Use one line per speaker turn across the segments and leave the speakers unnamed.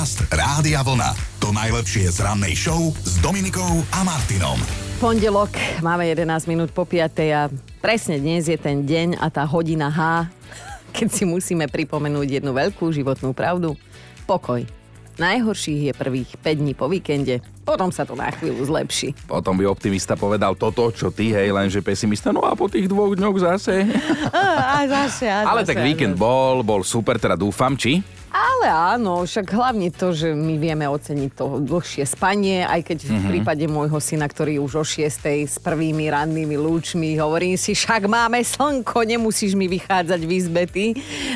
Podcast Rádia Vlna. To najlepšie z rannej show s Dominikou a Martinom.
Pondelok, máme 11 minút po 5 a presne dnes je ten deň a tá hodina H, keď si musíme pripomenúť jednu veľkú životnú pravdu. Pokoj. Najhorších je prvých 5 dní po víkende, potom sa to na chvíľu zlepší.
Potom by optimista povedal toto, čo ty, hej, lenže pesimista, no a po tých dvoch dňoch zase.
A, a zase, a
Ale
zase,
tak víkend
zase.
bol, bol super, teda dúfam, či?
Ale áno, však hlavne to, že my vieme oceniť to dlhšie spanie, aj keď v prípade môjho syna, ktorý už o 6 s prvými rannými lúčmi, hovorím si, však máme slnko, nemusíš mi vychádzať v izbety.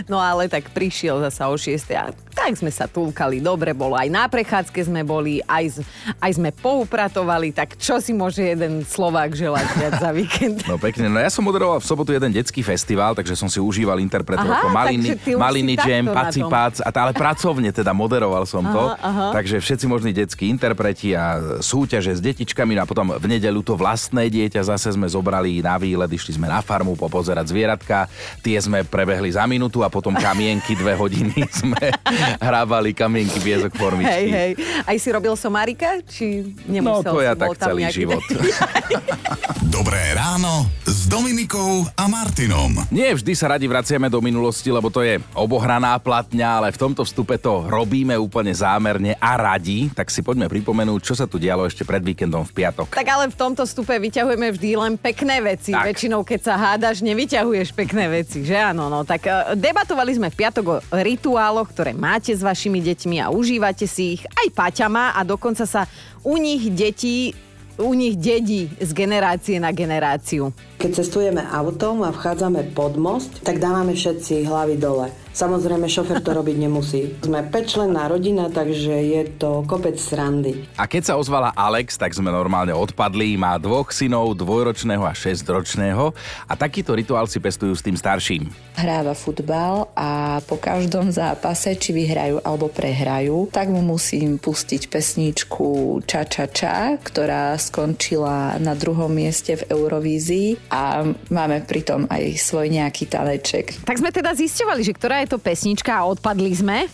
No ale tak prišiel zasa o 6 a tak sme sa túlkali, dobre bolo, aj na prechádzke sme boli, aj, aj sme poupratovali, tak čo si môže jeden Slovák želať viac za víkend?
No pekne, no ja som moderoval v sobotu jeden detský festival, takže som si užíval interpretov
Aha,
ako Maliny, Maliny Jam,
na tom.
Pacipác, a tá, ale pracovne teda moderoval som to.
Aha.
Takže všetci možní detskí interpreti a súťaže s detičkami no a potom v nedeľu to vlastné dieťa zase sme zobrali na výlet, išli sme na farmu popozerať zvieratka, tie sme prebehli za minútu a potom kamienky dve hodiny sme hrávali kamienky piesok formičky.
Hej, hej. Aj si robil somárika? Či
No
nemusel
to ja tak celý
nejaký-
život.
Dobré ráno s Dominikou a Martinom.
Nie vždy sa radi vraciame do minulosti, lebo to je obohraná platňa, ale v tomto vstupe to robíme úplne zámerne a radi. Tak si poďme pripomenúť, čo sa tu dialo ešte pred víkendom v piatok.
Tak ale v tomto stupe vyťahujeme vždy len pekné veci.
Tak.
Väčšinou, keď sa hádaš, nevyťahuješ pekné veci, že áno? No, tak e, debatovali sme v piatok o rituáloch, ktoré máte s vašimi deťmi a užívate si ich. Aj Paťa má a dokonca sa u nich detí u nich dedí z generácie na generáciu.
Keď cestujeme autom a vchádzame pod most, tak dávame všetci hlavy dole. Samozrejme, šofer to robiť nemusí. Sme päťčlenná rodina, takže je to kopec srandy.
A keď sa ozvala Alex, tak sme normálne odpadli. Má dvoch synov, dvojročného a šesťročného. A takýto rituál si pestujú s tým starším.
hráva futbal a po každom zápase, či vyhrajú alebo prehrajú, tak mu musím pustiť pesničku Ča Ča Ča, ktorá skončila na druhom mieste v Eurovízii a máme pritom aj svoj nejaký taneček.
Tak sme teda zisťovali, že ktorá je to pesnička a odpadli sme.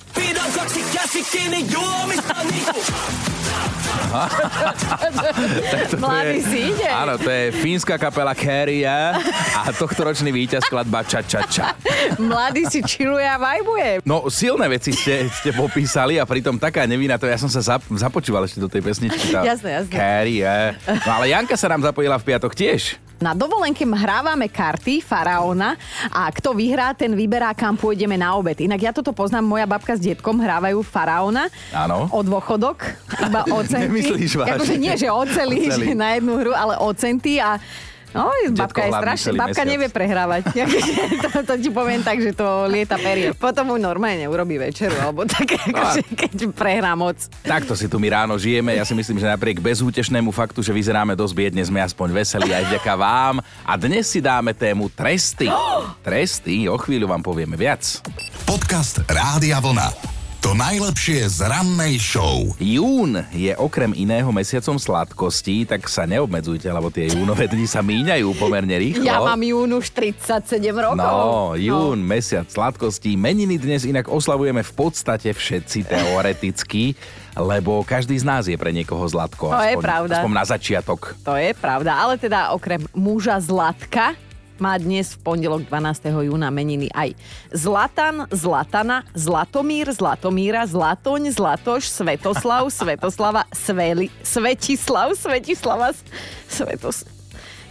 Mladý
je-
si ide.
Áno, to je fínska kapela Keria a tohtoročný víťaz skladba Ča Ča Ča.
Mladý si čiluje a vajbuje.
No, silné veci ste, ste popísali a pritom taká nevina, to ja som sa zap, započúval ešte do tej pesničky. Tá
Jasné, jasné.
Keria. No ale Janka sa nám zapojila v piatok tiež.
Na dovolenke hrávame karty Faraóna a kto vyhrá, ten vyberá, kam pôjdeme na obed. Inak ja toto poznám, moja babka s detkom hrávajú Faraóna.
Áno.
O dôchodok, iba o centy.
Nemyslíš vážne?
Akože nie, že o celý,
O celý.
že na jednu hru, ale o centy a No, babka je strašne, babka
mesiac.
nevie prehrávať. to, to ti poviem tak, že to lieta perie. Potom mu normálne urobí večeru, alebo tak, akože, keď prehrá moc.
Takto si tu my ráno žijeme. Ja si myslím, že napriek bezútešnému faktu, že vyzeráme dosť biedne, sme aspoň veselí aj vďaka vám. A dnes si dáme tému tresty. Tresty, o chvíľu vám povieme viac.
Podcast Rádia Vlna. To najlepšie z rannej show.
Jún je okrem iného mesiacom sladkostí, tak sa neobmedzujte, lebo tie júnové dni sa míňajú pomerne rýchlo.
Ja mám jún už 37 rokov.
No, jún, mesiac sladkostí. Meniny dnes inak oslavujeme v podstate všetci teoreticky, lebo každý z nás je pre niekoho zlatko.
To je
aspoň,
pravda.
Aspoň na začiatok.
To je pravda, ale teda okrem muža Zlatka má dnes v pondelok 12. júna meniny aj Zlatan, Zlatana, Zlatomír, Zlatomíra, Zlatoň, Zlatoš, Svetoslav, Svetoslava, Sveli, Svetislav, Svetislava, Svetos...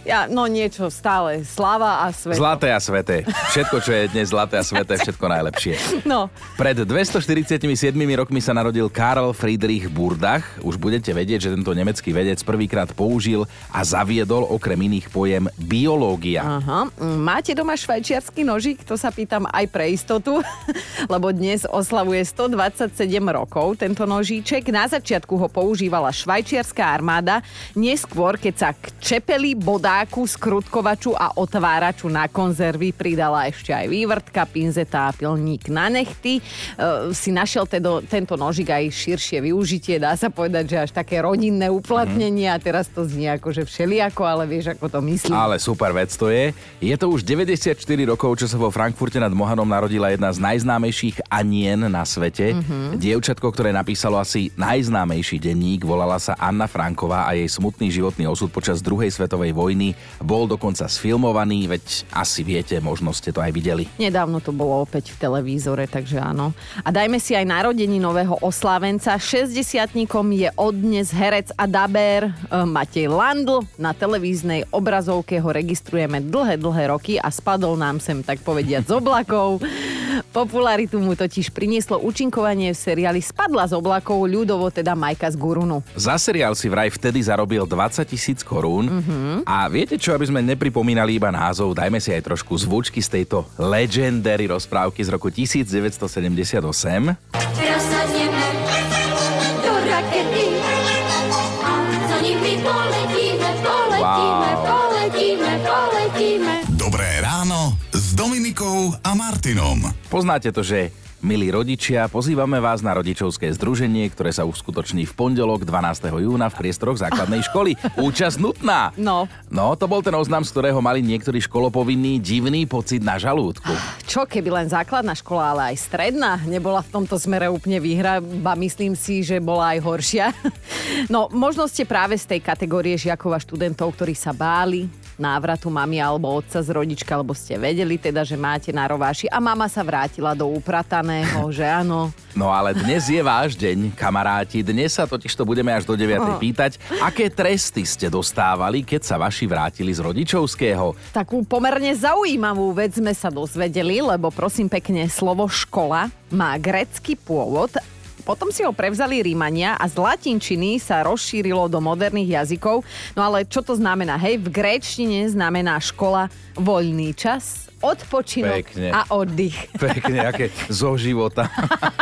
Ja, no niečo stále. Slava a Sveto.
Zlaté a sveté. Všetko, čo je dnes zlaté a sveté, všetko najlepšie.
No,
Pred 247 rokmi sa narodil Karl Friedrich Burdach. Už budete vedieť, že tento nemecký vedec prvýkrát použil a zaviedol okrem iných pojem biológia.
Aha. Máte doma švajčiarsky nožík? To sa pýtam aj pre istotu, lebo dnes oslavuje 127 rokov tento nožíček. Na začiatku ho používala švajčiarská armáda, neskôr, keď sa k čepeli bodaj vtáku, skrutkovaču a otváraču na konzervy. Pridala ešte aj vývrtka, pinzeta a pilník na nechty. E, si našiel tedo, tento nožik aj širšie využitie. Dá sa povedať, že až také rodinné uplatnenie a teraz to znie ako, že všelijako, ale vieš, ako to myslím.
Ale super vec to je. Je to už 94 rokov, čo sa vo Frankfurte nad Mohanom narodila jedna z najznámejších anien na svete. Mm-hmm. Dievčatko, ktoré napísalo asi najznámejší denník, volala sa Anna Franková a jej smutný životný osud počas druhej svetovej vojny bol dokonca sfilmovaný, veď asi viete, možno ste to aj videli.
Nedávno to bolo opäť v televízore, takže áno. A dajme si aj narodení nového oslávenca. 60 je od dnes herec a daber e, Matej Landl. Na televíznej obrazovke ho registrujeme dlhé, dlhé roky a spadol nám sem tak povediať z oblakov. Popularitu mu totiž prinieslo účinkovanie v seriáli Spadla z oblakov ľudovo teda Majka z Gurunu.
Za seriál si vraj vtedy zarobil 20 tisíc korún mm-hmm. a viete čo, aby sme nepripomínali iba názov, dajme si aj trošku zvučky z tejto legendary rozprávky z roku 1978.
Teraz sadneme do rakety a za nimi poletíme, poletíme,
Wow.
Dominikou a Martinom.
Poznáte to, že Milí rodičia, pozývame vás na rodičovské združenie, ktoré sa uskutoční v pondelok 12. júna v priestoroch základnej školy. Účasť nutná!
No.
No, to bol ten oznam, z ktorého mali niektorí školopovinní divný pocit na žalúdku.
Čo keby len základná škola, ale aj stredná nebola v tomto smere úplne výhra, ba myslím si, že bola aj horšia. No, možno ste práve z tej kategórie žiakov a študentov, ktorí sa báli návratu mami alebo otca z rodička, lebo ste vedeli teda, že máte na rováši a mama sa vrátila do uprataného, že áno.
No ale dnes je váš deň, kamaráti. Dnes sa totiž to budeme až do 9. pýtať, aké tresty ste dostávali, keď sa vaši vrátili z rodičovského.
Takú pomerne zaujímavú vec sme sa dozvedeli, lebo prosím pekne, slovo škola má grecký pôvod potom si ho prevzali Rímania a z latinčiny sa rozšírilo do moderných jazykov. No ale čo to znamená? Hej, v gréčtine znamená škola voľný čas, odpočinok
Pekne.
a oddych.
Pekne, aké zo života.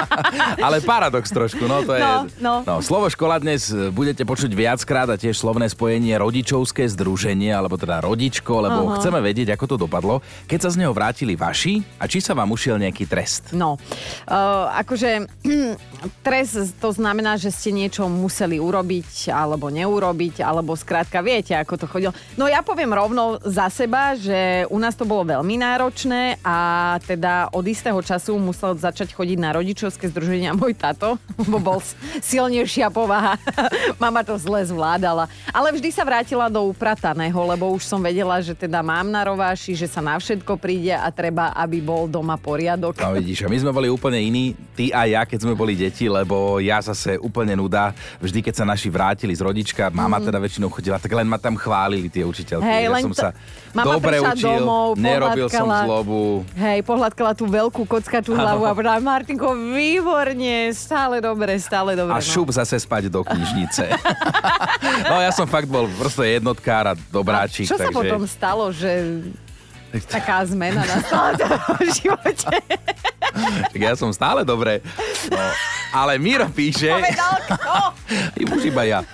Ale paradox trošku, no to je...
No, no.
slovo škola dnes e, budete počuť viackrát a tiež slovné spojenie rodičovské združenie, alebo teda rodičko, lebo
Aha.
chceme vedieť, ako to dopadlo, keď sa z neho vrátili vaši a či sa vám ušiel nejaký trest.
No, uh, akože trest to znamená, že ste niečo museli urobiť alebo neurobiť, alebo skrátka viete, ako to chodilo. No ja poviem rovno za seba, že u nás to bolo veľmi náročné a teda od istého času musel začať chodiť na rodičovské združenia môj tato, bo bol silnejšia povaha. Mama to zle zvládala. Ale vždy sa vrátila do uprataného, lebo už som vedela, že teda mám na rováši, že sa na všetko príde a treba, aby bol doma poriadok.
No vidíš, a my sme boli úplne iní, ty a ja, keď sme boli deti, lebo ja zase úplne nuda. Vždy, keď sa naši vrátili z rodička, mama teda väčšinou chodila, tak len ma tam chválili tie učiteľky.
Hej,
ja som sa
Mama
dobre učil,
domov,
nerobil
pohľadkala.
zlobu.
Hej, pohľadkala tú veľkú kockačú hlavu a povedala, Martinko, výborne, stále dobre, stále dobre.
A
no.
šup zase spať do knižnice. no ja som fakt bol proste jednotkár a dobráčik.
Čo sa
takže...
potom stalo, že taká zmena nastala v živote?
Tak ja som stále dobre. No, ale Miro píše...
Povedal kto?
Už iba ja.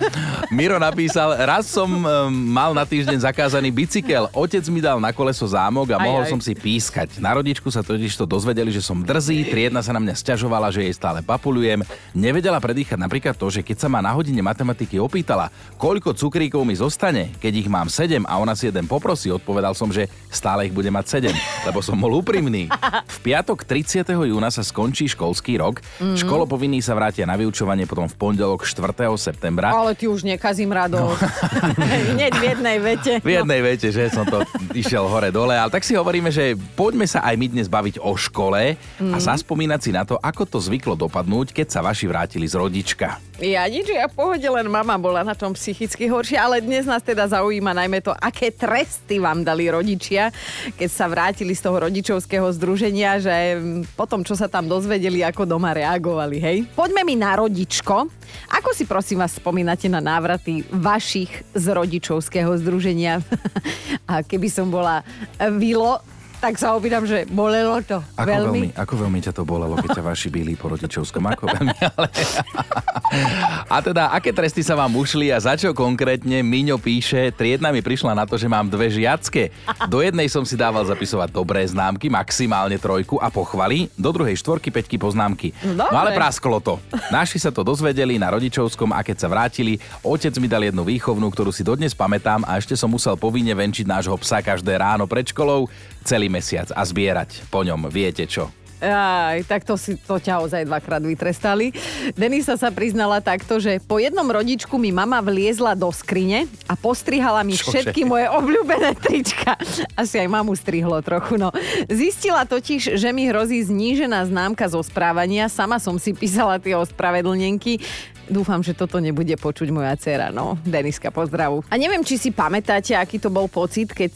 Miro napísal, raz som mal na týždeň zakázaný bicykel. Otec mi dal na koleso zámok a
Aj,
mohol
aj.
som si pískať. Na rodičku sa totiž to dozvedeli, že som drzý, triedna sa na mňa sťažovala, že jej stále papulujem. Nevedela predýchať napríklad to, že keď sa ma na hodine matematiky opýtala, koľko cukríkov mi zostane, keď ich mám 7 a ona si jeden poprosí, odpovedal som, že stále ich bude mať 7, lebo som bol úprimný. V piatok 30. júna sa skončí školský rok.
Mhm.
Mm. Školopovinní sa vrátia na vyučovanie potom v pondelok 4. septembra.
Ale ty už nekazím radosť. Hneď v jednej vete.
V jednej vete, že som to išiel hore-dole, ale tak si hovoríme, že poďme sa aj my dnes baviť o škole a zaspomínať si na to, ako to zvyklo dopadnúť, keď sa vaši vrátili z rodička.
Ja nič, ja pohode, len mama bola na tom psychicky horšie, ale dnes nás teda zaujíma najmä to, aké tresty vám dali rodičia, keď sa vrátili z toho rodičovského združenia, že mm, potom, čo sa tam dozvedeli, ako doma reagovali, hej? Poďme mi na rodičko. Ako si prosím vás spomínate na návraty vašich z rodičovského združenia? A keby som bola Vilo, tak sa opýtam, že bolelo to
Ako veľmi?
veľmi.
ako veľmi ťa to bolelo, keď ťa vaši byli po rodičovskom? Ako veľmi, ale... A teda, aké tresty sa vám ušli a za čo konkrétne? Miňo píše, triedna mi prišla na to, že mám dve žiacké. Do jednej som si dával zapisovať dobré známky, maximálne trojku a pochvaly, do druhej štvorky, peťky poznámky.
No
No ale
dobre.
prasklo to. Naši sa to dozvedeli na rodičovskom a keď sa vrátili, otec mi dal jednu výchovnú, ktorú si dodnes pamätám a ešte som musel povinne venčiť nášho psa každé ráno pred školou celý mesiac a zbierať po ňom viete čo.
Aj, tak to si to ťa ozaj dvakrát vytrestali. Denisa sa priznala takto, že po jednom rodičku mi mama vliezla do skrine a postrihala mi
Čože?
všetky moje obľúbené trička. Asi aj mamu strihlo trochu, no. Zistila totiž, že mi hrozí znížená známka zo správania. Sama som si písala tie ospravedlnenky. Dúfam, že toto nebude počuť moja dcera, no. Deniska, pozdravu. A neviem, či si pamätáte, aký to bol pocit, keď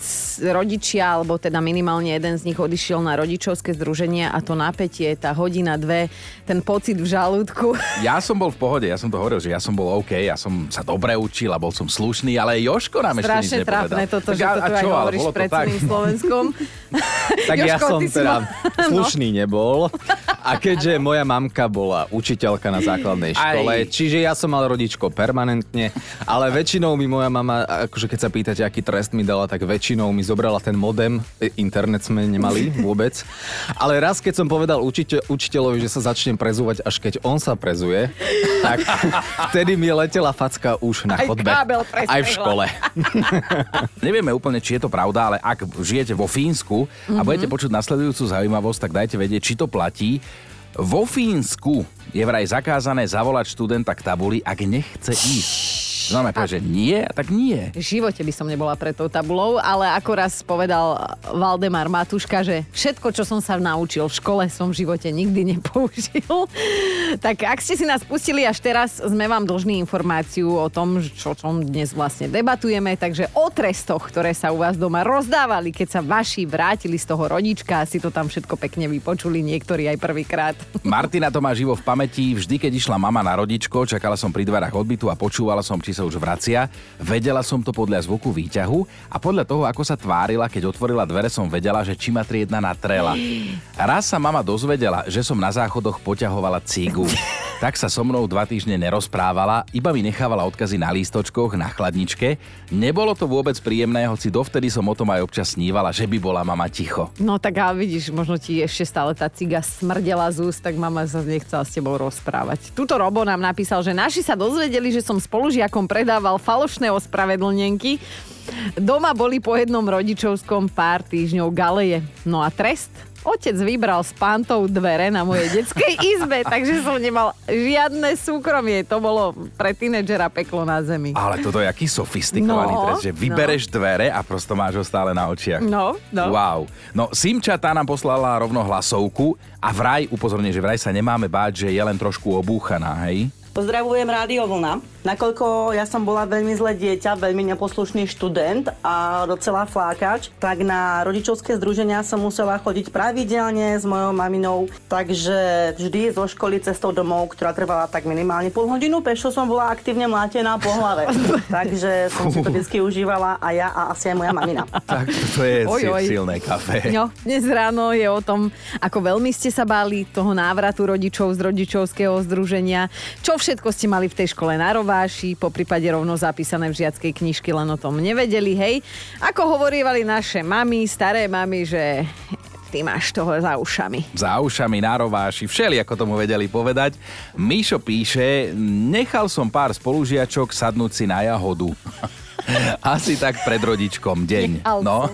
rodičia, alebo teda minimálne jeden z nich odišiel na rodičovské združenie a to napätie, tá hodina, dve, ten pocit v žalúdku.
Ja som bol v pohode, ja som to hovoril, že ja som bol OK, ja som sa dobre učil a bol som slušný, ale Joško nám ešte nič
Strašne trápne toto,
Tak
že
a-
to tu aj
čo,
hovoríš pred celým Slovenskom.
Tak ja
Jožko,
som
ty si
teda
mal- No.
slušný nebol. A keďže moja mamka bola učiteľka na základnej škole,
Aj.
Čiže ja som mal rodičko permanentne, ale väčšinou mi moja mama, akože keď sa pýtate, aký trest mi dala, tak väčšinou mi zobrala ten modem, E, internet sme nemali vôbec. Ale raz, keď som povedal učiteľ, učiteľovi, že sa začnem prezúvať, až keď on sa prezuje, tak vtedy mi letela facka už na
Aj
chodbe.
kábel
Aj v škole.
Nevieme úplne, či je to pravda, ale ak žijete vo Fínsku a budete
Mhm.
počuť nasledujúcu zaujímavosť, tak dajte vedieť, či to platí. Vo Fínsku je vraj zakázané zavolať študenta k tabuli, ak nechce ísť. Znamená, povedať, že nie, tak nie.
V živote by som nebola pre tou tabulou, ale ako raz povedal Valdemar Matuška, že všetko, čo som sa naučil v škole, som v živote nikdy nepoužil. tak ak ste si nás pustili až teraz, sme vám dlžní informáciu o tom, čo čom dnes vlastne debatujeme, takže o trestoch, ktoré sa u vás doma rozdávali, keď sa vaši vrátili z toho rodička a si to tam všetko pekne vypočuli, niektorí aj prvýkrát.
Martina to má živo v pamäti. Vždy, keď išla mama na rodičko, čakala som pri dverách odbytu a počúvala som, či sa už vracia. Vedela som to podľa zvuku výťahu a podľa toho, ako sa tvárila, keď otvorila dvere, som vedela, že či ma triedna natrela. Raz sa mama dozvedela, že som na záchodoch poťahovala cigu. Tak sa so mnou dva týždne nerozprávala, iba mi nechávala odkazy na lístočkoch, na chladničke. Nebolo to vôbec príjemné, hoci dovtedy som o tom aj občas snívala, že by bola mama ticho.
No tak a vidíš, možno ti ešte stále tá ciga smrdela z úst, tak mama sa nechcela s tebou rozprávať. Tuto Robo nám napísal, že naši sa dozvedeli, že som spolužiakom predával falošné ospravedlnenky. Doma boli po jednom rodičovskom pár týždňov galeje. No a trest? Otec vybral s pántou dvere na mojej detskej izbe, takže som nemal žiadne súkromie. To bolo pre tínedžera peklo na zemi.
Ale toto je aký sofistikovaný
No,
trest, že vybereš dvere a prosto máš ho stále na očiach.
No, no.
Wow. No, Simča tá nám poslala rovno hlasovku a vraj, upozorne, že vraj sa nemáme báť, že je len trošku obúchaná, hej?
Pozdravujem Rádio Vlna. Nakoľko ja som bola veľmi zlé dieťa, veľmi neposlušný študent a docela flákač, tak na rodičovské združenia som musela chodiť pravidelne s mojou maminou, takže vždy zo školy cestou domov, ktorá trvala tak minimálne pol hodinu, pešo som bola aktívne mlátená po hlave. takže som si to vždy užívala a ja a asi aj moja mamina.
Tak to je
Oj, oj.
silné kafe.
No, dnes ráno je o tom, ako veľmi ste sa báli toho návratu rodičov z rodičovského združenia, čo všetko ste mali v tej škole na rováši, po prípade rovno zapísané v žiackej knižky, len o tom nevedeli, hej. Ako hovorievali naše mamy, staré mamy, že ty máš toho za ušami.
Za ušami, na rováši, všeli, ako tomu vedeli povedať. Míšo píše, nechal som pár spolužiačok sadnúť si na jahodu. Asi tak pred rodičkom deň. No.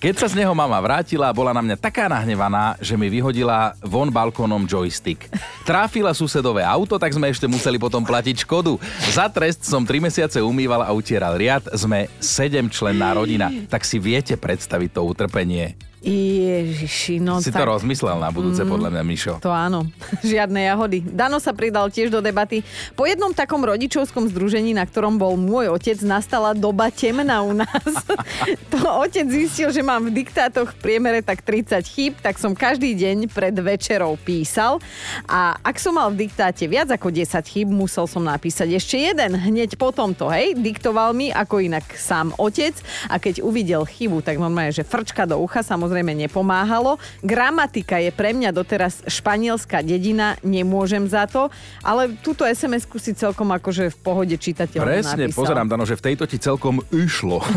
Keď sa z neho mama vrátila, bola na mňa taká nahnevaná, že mi vyhodila von balkónom joystick. Tráfila susedové auto, tak sme ešte museli potom platiť škodu. Za trest som 3 mesiace umýval a utieral riad. Sme 7 členná rodina. Tak si viete predstaviť to utrpenie.
Ježiši, no
si
tak...
to rozmyslel na budúce, podľa mňa, Mišo.
To áno, žiadne jahody. Dano sa pridal tiež do debaty. Po jednom takom rodičovskom združení, na ktorom bol môj otec, nastala doba temná u nás. to otec zistil, že mám v diktátoch v priemere tak 30 chýb, tak som každý deň pred večerou písal. A ak som mal v diktáte viac ako 10 chýb, musel som napísať ešte jeden. Hneď potom to, hej, diktoval mi ako inak sám otec. A keď uvidel chybu, tak normálne, že frčka do ucha, samozrejme samozrejme nepomáhalo. Gramatika je pre mňa doteraz španielská dedina, nemôžem za to, ale túto SMS-ku si celkom akože v pohode čitateľ
Presne,
napísal.
pozerám, Dano, že v tejto ti celkom išlo.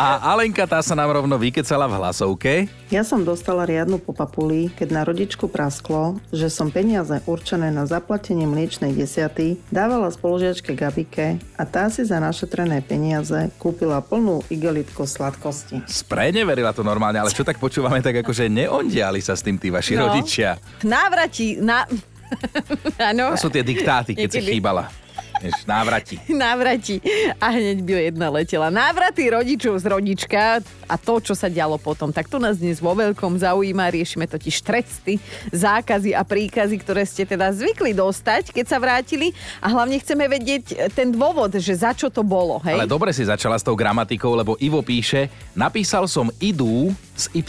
A Alenka tá sa nám rovno vykecala v hlasovke.
Ja som dostala riadnu popapuli, keď na rodičku prasklo, že som peniaze určené na zaplatenie mliečnej desiaty dávala spolužiačke Gabike a tá si za našetrené peniaze kúpila plnú igelitku sladkosti.
Spreneverila to normálne, ale čo tak počúvame, tak akože neondiali sa s tým tí vaši
No.
rodičia.
Návratí, na... Áno.
To sú tie diktáty, keď si chýbala. Návrati.
Návratí. A hneď by jedna letela. Návraty rodičov z rodička a to, čo sa dialo potom. Tak to nás dnes vo veľkom zaujíma. Riešime totiž tresty, zákazy a príkazy, ktoré ste teda zvykli dostať, keď sa vrátili. A hlavne chceme vedieť ten dôvod, že za čo to bolo. Hej?
Ale dobre si začala s tou gramatikou, lebo Ivo píše, napísal som idú s Y.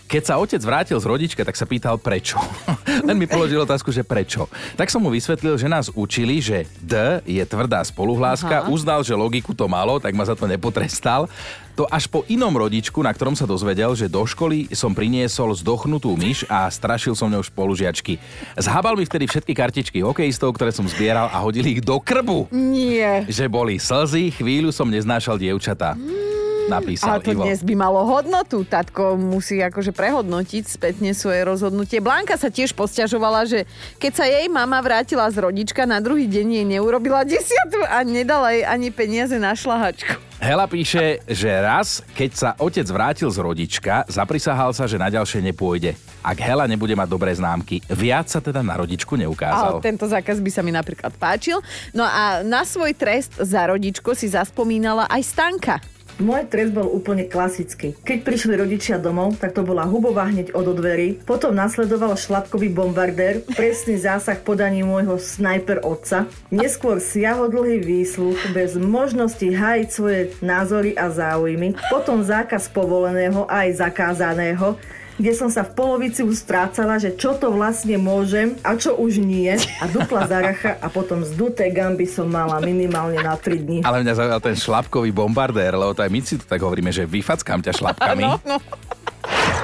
Keď sa otec vrátil z rodička, tak sa pýtal prečo. Len mi položil otázku, že prečo. Tak som mu vysvetlil, že nás učili, že D je tvrdá spoluhláska,
Aha.
uznal, že logiku to malo, tak ma za to nepotrestal. To až po inom rodičku, na ktorom sa dozvedel, že do školy som priniesol zdochnutú myš a strašil som ňou spolužiačky. Zhábal mi vtedy všetky kartičky hokejistov, ktoré som zbieral a hodili ich do krbu.
Nie.
Že boli slzy, chvíľu som neznášal dievčatá. Napísal
Ale to
Ivo.
dnes by malo hodnotu. Tatko musí akože prehodnotiť spätne svoje rozhodnutie. Blanka sa tiež posťažovala, že keď sa jej mama vrátila z rodička, na druhý deň jej neurobila desiatu a nedala jej ani peniaze na šlahačku.
Hela píše, že raz, keď sa otec vrátil z rodička, zaprisahal sa, že na ďalšie nepôjde. Ak Hela nebude mať dobré známky, viac sa teda na rodičku
Ale
neukázal.
tento zákaz by sa mi napríklad páčil. No a na svoj trest za rodičko si zaspomínala aj Stanka.
Môj trest bol úplne klasický. Keď prišli rodičia domov, tak to bola hubová hneď od dverí, potom nasledoval šlapkový bombardér, presný zásah podaní môjho snajper otca, neskôr siahodlhý výsluch bez možnosti hájiť svoje názory a záujmy, potom zákaz povoleného aj zakázaného, kde som sa v polovici už strácala, že čo to vlastne môžem a čo už nie. A dupla zaracha a potom zduté gamby som mala minimálne na 3 dní.
Ale mňa zaujal ten šlapkový bombardér, lebo to aj my si tu tak hovoríme, že vyfackám ťa šlapkami.
No, no.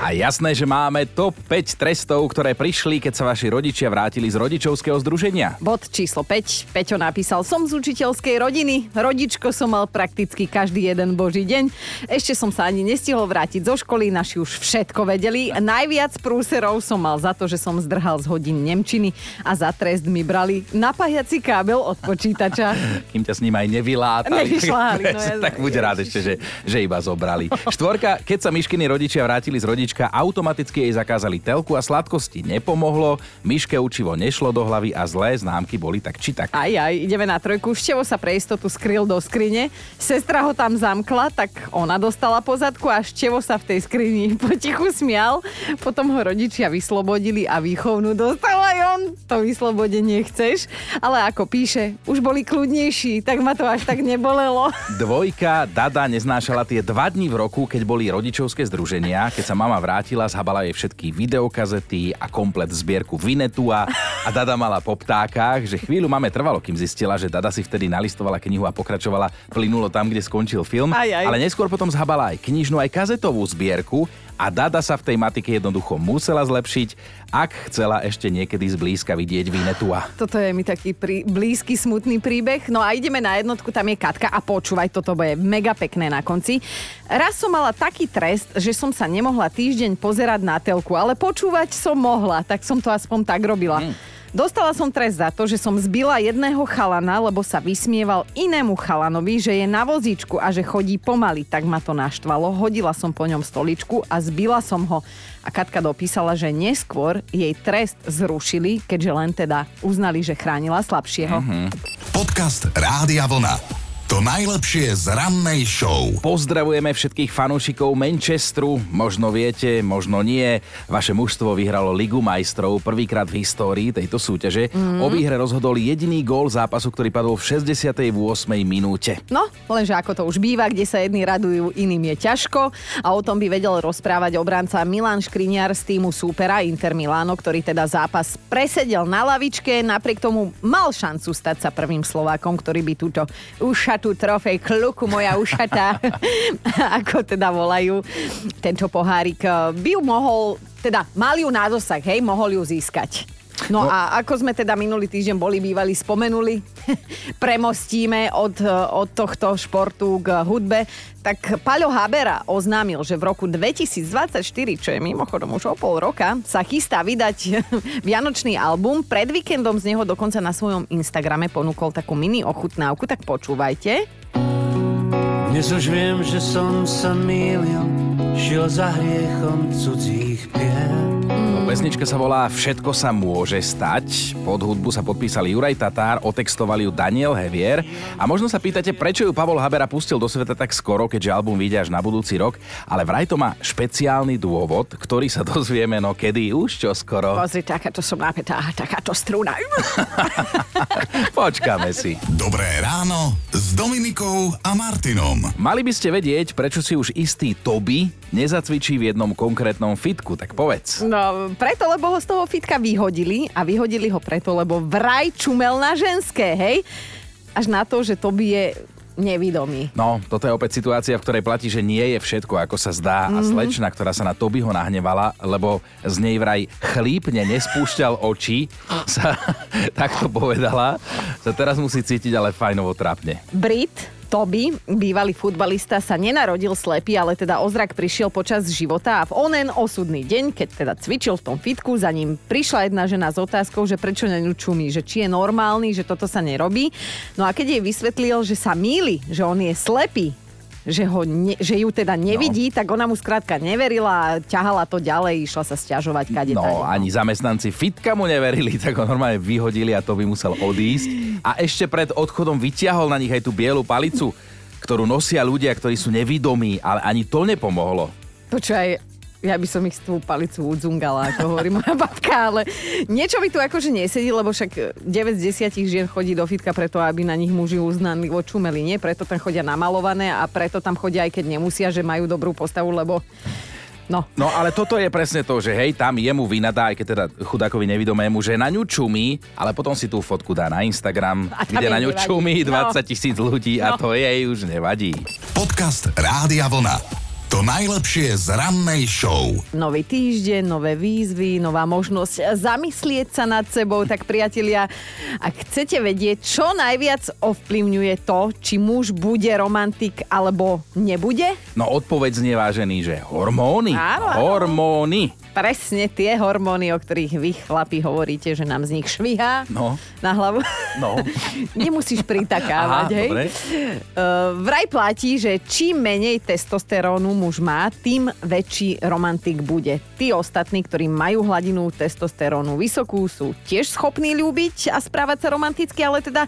A jasné, že máme top 5 trestov, ktoré prišli, keď sa vaši rodičia vrátili z rodičovského združenia.
Bod číslo 5. Peťo napísal, som z učiteľskej rodiny. Rodičko som mal prakticky každý jeden boží deň. Ešte som sa ani nestihol vrátiť zo školy, naši už všetko vedeli. Najviac prúserov som mal za to, že som zdrhal z hodín Nemčiny a za trest mi brali napájací kábel od počítača.
Kým ťa s ním aj nevylátali.
Nevyšľahali, no jasné.
tak buď rád ešte, že, že iba zobrali. Štvorka, keď sa Myškiny rodičia vrátili z rodička, automaticky jej zakázali telku a sladkosti. Nepomohlo, Myške učivo nešlo do hlavy a zlé známky boli tak či tak.
Aj, aj, ideme na trojku. Števo sa pre istotu skryl do skrine. Sestra ho tam zamkla, tak ona dostala pozadku a Števo sa v tej skrini potichu smial. Potom ho rodičia vyslobodili a výchovnú dostal aj on. To vyslobodenie chceš. Ale ako píše, už boli kľudnejší, tak ma to až tak nebolelo.
Dvojka, Dada neznášala tie dva dní v roku, keď boli rodičovské združenia. Keď sa mama vrátila, zhabala jej všetky videokazety a komplet zbierku Vinetua a Dada mala po ptákach, že chvíľu máme trvalo, kým zistila, že Dada si vtedy nalistovala knihu a pokračovala plynulo tam, kde skončil film.
Aj, aj.
Ale neskôr potom zhabala aj knižnú, aj kazetovú zbierku a Dada sa v tej matike jednoducho musela zlepšiť, ak chcela ešte niekedy zblízka vidieť Vinetua.
Toto je mi taký prí, blízky, smutný príbeh. No a ideme na jednotku, tam je Katka a počúvaj, toto bude mega pekné na konci. Raz som mala taký trest, že som sa nemohla týždeň pozerať na telku, ale počúvať som mohla, tak som to aspoň tak robila. Dostala som trest za to, že som zbila jedného chalana, lebo sa vysmieval inému chalanovi, že je na vozíčku a že chodí pomaly. Tak ma to naštvalo. Hodila som po ňom stoličku a zbila som ho. A Katka dopísala, že neskôr jej trest zrušili, keďže len teda uznali, že chránila slabšieho.
Podcast Rádia Vlna. To najlepšie z rannej show.
Pozdravujeme všetkých fanúšikov Manchesteru. Možno viete, možno nie. Vaše mužstvo vyhralo Ligu majstrov prvýkrát v histórii tejto súťaže. Mm. O výhre rozhodol jediný gól zápasu, ktorý padol v 68. minúte.
No, lenže ako to už býva, kde sa jedni radujú, iným je ťažko. A o tom by vedel rozprávať obranca Milan Škriniar z týmu súpera Inter Milano, ktorý teda zápas presedel na lavičke, napriek tomu mal šancu stať sa prvým Slovákom, ktorý by túto ušat zlatú trofej kluku moja ušatá, ako teda volajú tento pohárik, by ju mohol, teda mal ju na dosah, hej, mohol ju získať. No, no a ako sme teda minulý týždeň boli bývali spomenuli, premostíme od, od tohto športu k hudbe, tak Paľo Habera oznámil, že v roku 2024, čo je mimochodom už o pol roka, sa chystá vydať vianočný album. Pred víkendom z neho dokonca na svojom Instagrame ponúkol takú mini ochutnávku, tak počúvajte.
Dnes už viem, že som sa mýlil, šiel za hriechom cudzích pier.
Pesnička sa volá Všetko sa môže stať. Pod hudbu sa podpísali Juraj Tatár, otextovali ju Daniel Hevier. A možno sa pýtate, prečo ju Pavol Habera pustil do sveta tak skoro, keďže album vyjde až na budúci rok. Ale vraj to má špeciálny dôvod, ktorý sa dozvieme no kedy už čo skoro.
Pozri, takáto som napätá, takáto struna.
Počkáme si.
Dobré ráno s Dominikou a Martinom.
Mali by ste vedieť, prečo si už istý Toby nezacvičí v jednom konkrétnom fitku, tak povedz.
No, preto, lebo ho z toho fitka vyhodili a vyhodili ho preto, lebo vraj čumel na ženské, hej? Až na to, že to by je nevidomý.
No, toto je opäť situácia, v ktorej platí, že nie je všetko, ako sa zdá. Mm-hmm. A slečna, ktorá sa na Tobyho nahnevala, lebo z nej vraj chlípne nespúšťal oči, sa takto povedala, sa teraz musí cítiť ale fajnovo trápne.
Brit, Toby, bývalý futbalista, sa nenarodil slepý, ale teda ozrak prišiel počas života a v onen osudný deň, keď teda cvičil v tom fitku, za ním prišla jedna žena s otázkou, že prečo na ňu čumí, že či je normálny, že toto sa nerobí. No a keď jej vysvetlil, že sa míli, že on je slepý, že, ho ne, že ju teda nevidí, no. tak ona mu skrátka neverila, ťahala to ďalej, išla sa stiažovať kade
No,
tady,
ani zamestnanci fitka mu neverili, tak ho normálne vyhodili a to by musel odísť. A ešte pred odchodom vyťahol na nich aj tú bielu palicu, ktorú nosia ľudia, ktorí sú nevidomí, ale ani to nepomohlo.
Počúvaj, ja by som ich tú palicu udzungala, ako hovorí moja babka, ale niečo mi tu akože nesedí, lebo však 9 z 10 žien chodí do fitka preto, aby na nich muži uznaní čumeli, nie? Preto tam chodia namalované a preto tam chodia aj keď nemusia, že majú dobrú postavu, lebo No.
No ale toto je presne to, že hej, tam jemu vynadá, aj keď teda chudákovi nevidomému, že na ňu čumí, ale potom si tú fotku dá na Instagram, kde na ňu
nevadí.
čumí 20
No.
tisíc ľudí a to jej už nevadí.
Podcast Rádia Vlna. To najlepšie z rannej show.
Nový týždeň, nové výzvy, nová možnosť zamyslieť sa nad sebou. Tak priatelia, ak chcete vedieť, čo najviac ovplyvňuje to, či muž bude romantik alebo nebude,
No odpoveď znie vážený, že hormóny.
Áno, áno.
Hormóny.
Presne tie hormóny, o ktorých vy chlapi hovoríte, že nám z nich švihá
No.
na hlavu.
No.
Nemusíš pritakávať,
Aha,
hej?
dobre.
Uh, vraj platí, že čím menej testosterónu muž má, tým väčší romantik bude. Tí ostatní, ktorí majú hladinu testosterónu vysokú, sú tiež schopní ľúbiť a správať sa romanticky, ale teda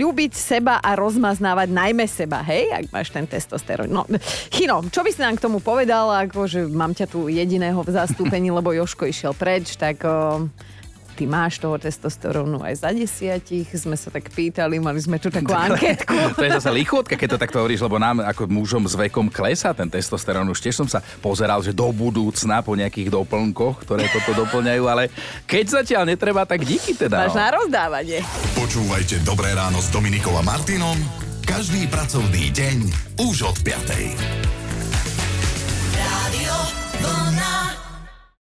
ľúbiť seba a rozmaznávať najmä seba, hej, ak máš ten testosterón. No, Chino, čo by si nám k tomu povedal, ako že mám ťa tu jediného v zastúpení, lebo Joško išiel preč, tak o, ty máš toho testosterónu aj za desiatich, sme sa tak pýtali, mali sme tu takú anketku.
To je zase lichotka, keď to takto hovoríš, lebo nám ako mužom s vekom klesá ten testosterón. Už tiež som sa pozeral, že do budúcna po nejakých doplnkoch, ktoré toto doplňajú, ale keď zatiaľ netreba, tak díky teda.
Máš
No.
na rozdávanie.
Počúvajte Dobré ráno s Dominikou a Martinom každý pracovný deň už od 5.